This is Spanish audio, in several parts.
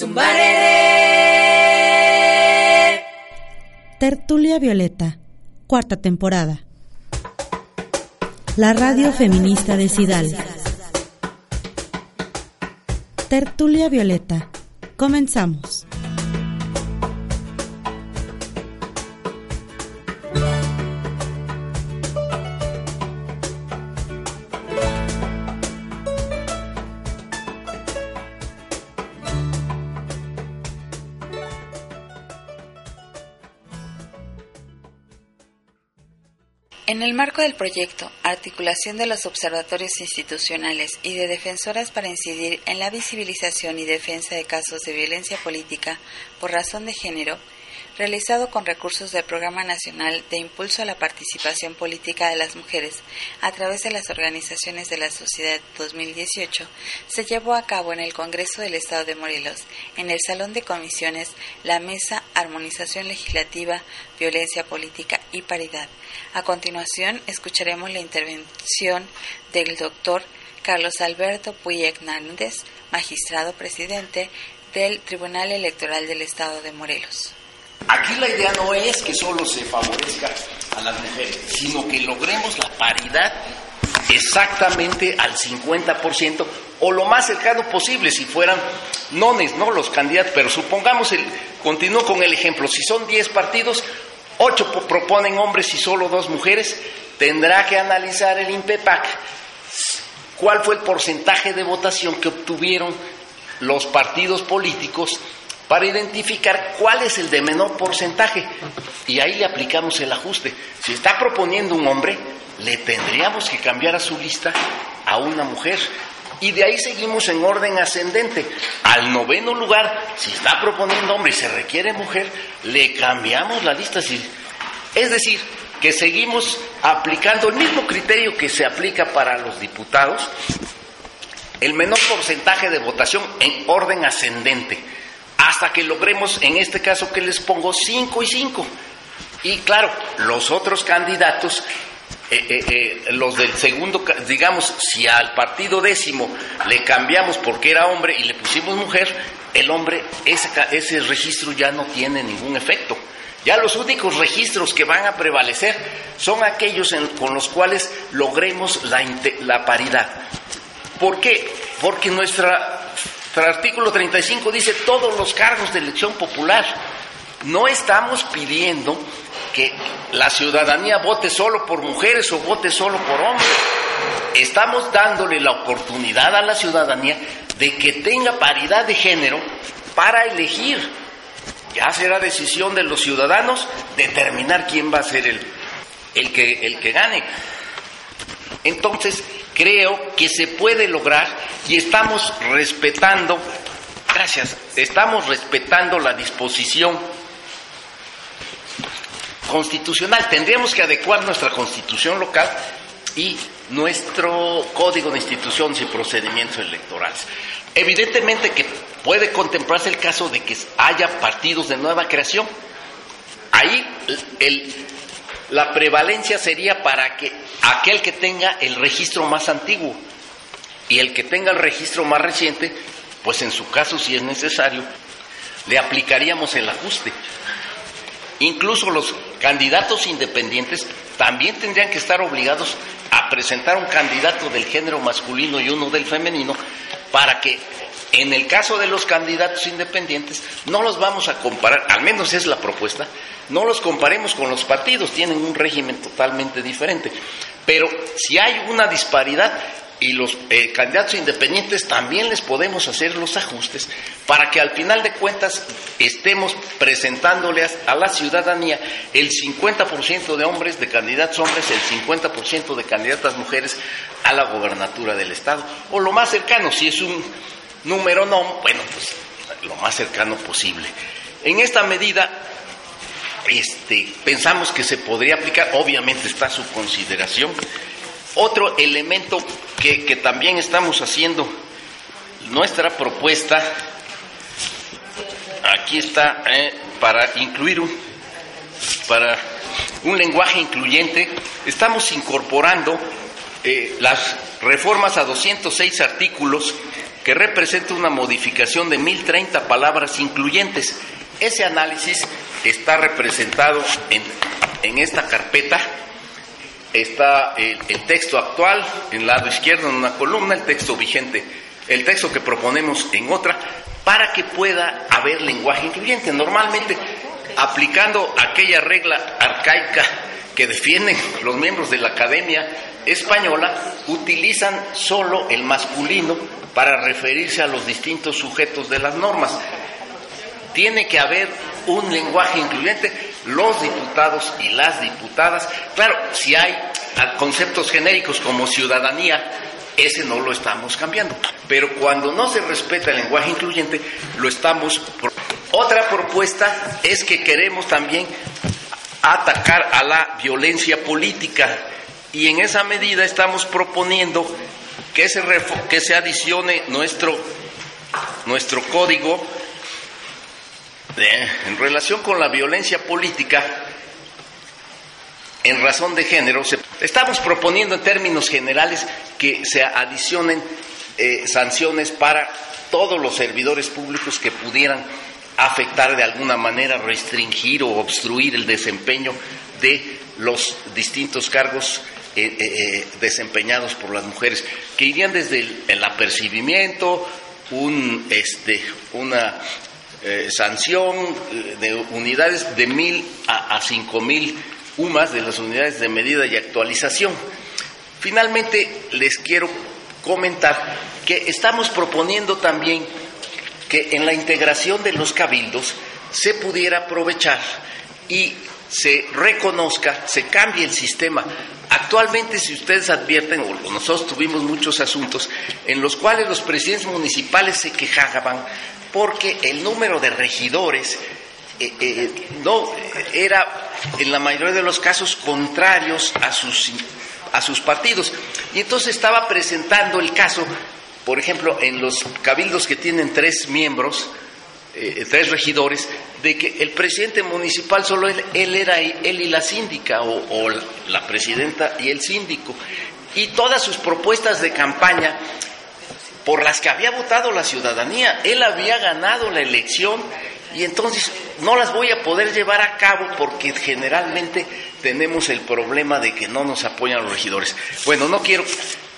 cbp.gov/careers. Tertulia Violeta, cuarta temporada. La radio feminista de Sidal. Tertulia Violeta. Comenzamos. En el marco del proyecto Articulación de los Observatorios Institucionales y de Defensoras para incidir en la visibilización y defensa de casos de violencia política por razón de género, realizado con recursos del Programa Nacional de Impulso a la Participación Política de las Mujeres a través de las organizaciones de la sociedad 2018, se llevó a cabo en el Congreso del Estado de Morelos, en el Salón de Comisiones, la Mesa Armonización Legislativa, Violencia Política y Paridad. A continuación, escucharemos la intervención del doctor Carlos Alberto Puy Hernández, magistrado presidente del Tribunal Electoral del Estado de Morelos. Aquí la idea no es que solo se favorezca a las mujeres, sino que logremos la paridad exactamente al 50% o lo más cercano posible si fueran nones, ¿no? Los candidatos, pero supongamos, el, continúo con el ejemplo, si son 10 partidos, 8 proponen hombres y solo dos mujeres, tendrá que analizar el INPEPAC cuál fue el porcentaje de votación que obtuvieron los partidos políticos para identificar cuál es el de menor porcentaje. Y ahí le aplicamos el ajuste. Si está proponiendo un hombre, le tendríamos que cambiar a su lista a una mujer. Y de ahí seguimos en orden ascendente. Al noveno lugar, si está proponiendo hombre y se requiere mujer, le cambiamos la lista. Es decir, que seguimos aplicando el mismo criterio que se aplica para los diputados, el menor porcentaje de votación en orden ascendente hasta que logremos, en este caso que les pongo, 5 y 5. Y claro, los otros candidatos, eh, eh, eh, los del segundo, digamos, si al partido décimo le cambiamos porque era hombre y le pusimos mujer, el hombre, ese, ese registro ya no tiene ningún efecto. Ya los únicos registros que van a prevalecer son aquellos con los cuales logremos la, la paridad. ¿Por qué? Porque nuestra el artículo 35 dice todos los cargos de elección popular. No estamos pidiendo que la ciudadanía vote solo por mujeres o vote solo por hombres. Estamos dándole la oportunidad a la ciudadanía de que tenga paridad de género para elegir. Ya será decisión de los ciudadanos determinar quién va a ser el, el, que, el que gane. Entonces, creo que se puede lograr y estamos respetando, gracias, estamos respetando la disposición constitucional. Tendríamos que adecuar nuestra constitución local y nuestro código de instituciones y procedimientos electorales. Evidentemente que puede contemplarse el caso de que haya partidos de nueva creación. Ahí el, la prevalencia sería para que aquel que tenga el registro más antiguo y el que tenga el registro más reciente, pues en su caso, si es necesario, le aplicaríamos el ajuste. Incluso los candidatos independientes también tendrían que estar obligados a presentar un candidato del género masculino y uno del femenino para que en el caso de los candidatos independientes no los vamos a comparar, al menos es la propuesta, no los comparemos con los partidos, tienen un régimen totalmente diferente. Pero si hay una disparidad y los eh, candidatos independientes también les podemos hacer los ajustes para que al final de cuentas estemos presentándole a la ciudadanía el 50% de hombres, de candidatos hombres, el 50% de candidatas mujeres a la gobernatura del Estado. O lo más cercano, si es un número no, bueno, pues lo más cercano posible. En esta medida, este, pensamos que se podría aplicar, obviamente está su consideración. Otro elemento que, también estamos haciendo, nuestra propuesta, aquí está, eh, para incluir un, para un lenguaje incluyente, estamos incorporando eh, las reformas a 206 artículos que representan una modificación de 1030 palabras incluyentes. Ese análisis está representado en, en esta carpeta. Está el, texto actual en el lado izquierdo en una columna, el texto vigente, el texto que proponemos en otra, para que pueda haber lenguaje incluyente. Normalmente, aplicando aquella regla arcaica que defienden los miembros de la academia española, utilizan solo el masculino para referirse a los distintos sujetos de las normas. Tiene que haber un lenguaje incluyente, los diputados y las diputadas. Claro, si hay conceptos genéricos como ciudadanía, ese no lo estamos cambiando. Pero cuando no se respeta el lenguaje incluyente, lo estamos. Otra propuesta es que queremos también atacar a la violencia política y en esa medida estamos proponiendo que se, que se adicione nuestro, nuestro código en relación con la violencia política en razón de género. Estamos proponiendo en términos generales que se adicionen eh, sanciones para todos los servidores públicos que pudieran afectar de alguna manera, restringir o obstruir el desempeño de los distintos cargos eh, eh, desempeñados por las mujeres, que irían desde el, el apercibimiento, un, este, una eh, sanción de unidades de mil a, a cinco mil UMAS de las unidades de medida y actualización. Finalmente, les quiero comentar que estamos proponiendo también que en la integración de los cabildos se pudiera aprovechar y se reconozca, se cambie el sistema. Actualmente, si ustedes advierten, o nosotros tuvimos muchos asuntos en los cuales los presidentes municipales se quejaban porque el número de regidores eh, eh, no era, en la mayoría de los casos, contrarios a sus, a sus partidos. Y entonces estaba presentando el caso, por ejemplo, en los cabildos que tienen tres miembros, eh, tres regidores, de que el presidente municipal solo él, era él y la síndica, o, la presidenta y el síndico. Y todas sus propuestas de campaña por las que había votado la ciudadanía, él había ganado la elección y entonces no las voy a poder llevar a cabo porque generalmente tenemos el problema de que no nos apoyan los regidores. Bueno, no quiero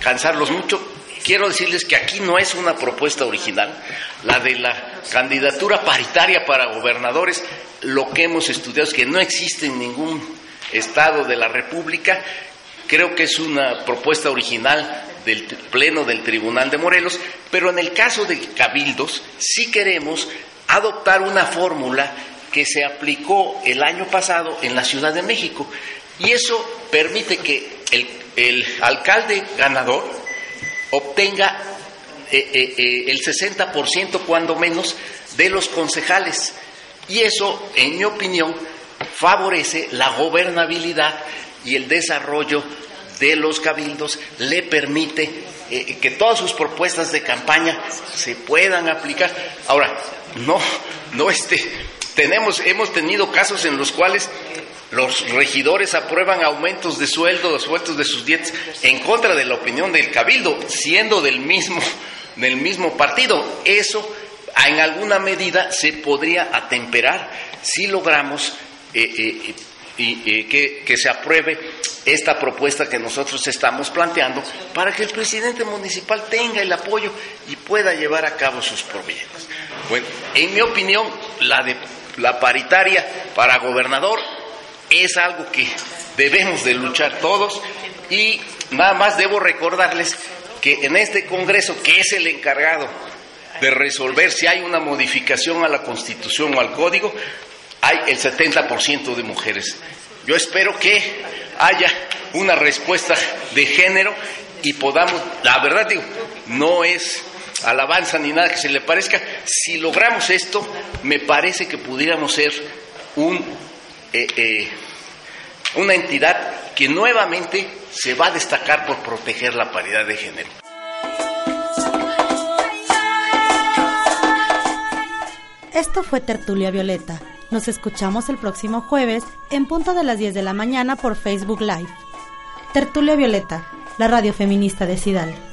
cansarlos mucho, quiero decirles que aquí no es una propuesta original. La de la candidatura paritaria para gobernadores, lo que hemos estudiado es que no existe en ningún estado de la República. Creo que es una propuesta original del Pleno del Tribunal de Morelos, pero en el caso de cabildos sí queremos adoptar una fórmula que se aplicó el año pasado en la Ciudad de México. Y eso permite que el, el alcalde ganador obtenga eh, eh, eh, el 60% cuando menos de los concejales. Y eso, en mi opinión, favorece la gobernabilidad y el desarrollo de los cabildos, le permite que todas sus propuestas de campaña se puedan aplicar. Ahora, no, no este, tenemos, hemos tenido casos en los cuales los regidores aprueban aumentos de sueldo, los sueldos de sus dietas en contra de la opinión del cabildo, siendo del mismo, del mismo partido. Eso en alguna medida se podría atemperar si logramos eh, eh, y, que, que, se apruebe esta propuesta que nosotros estamos planteando para que el presidente municipal tenga el apoyo y pueda llevar a cabo sus proyectos. Bueno, en mi opinión, la de la paritaria para gobernador es algo que debemos de luchar todos y nada más debo recordarles que en este Congreso, que es el encargado de resolver si hay una modificación a la Constitución o al Código, hay el 70% de mujeres. Yo espero que haya una respuesta de género y podamos, la verdad digo, no es alabanza ni nada que se le parezca. Si logramos esto, me parece que pudiéramos ser un, eh, eh, una entidad que nuevamente se va a destacar por proteger la paridad de género. Esto fue Tertulia Violeta. Nos escuchamos el próximo jueves en punto de las 10 de la mañana por Facebook Live. Tertulia Violeta, la radio feminista de Cidal.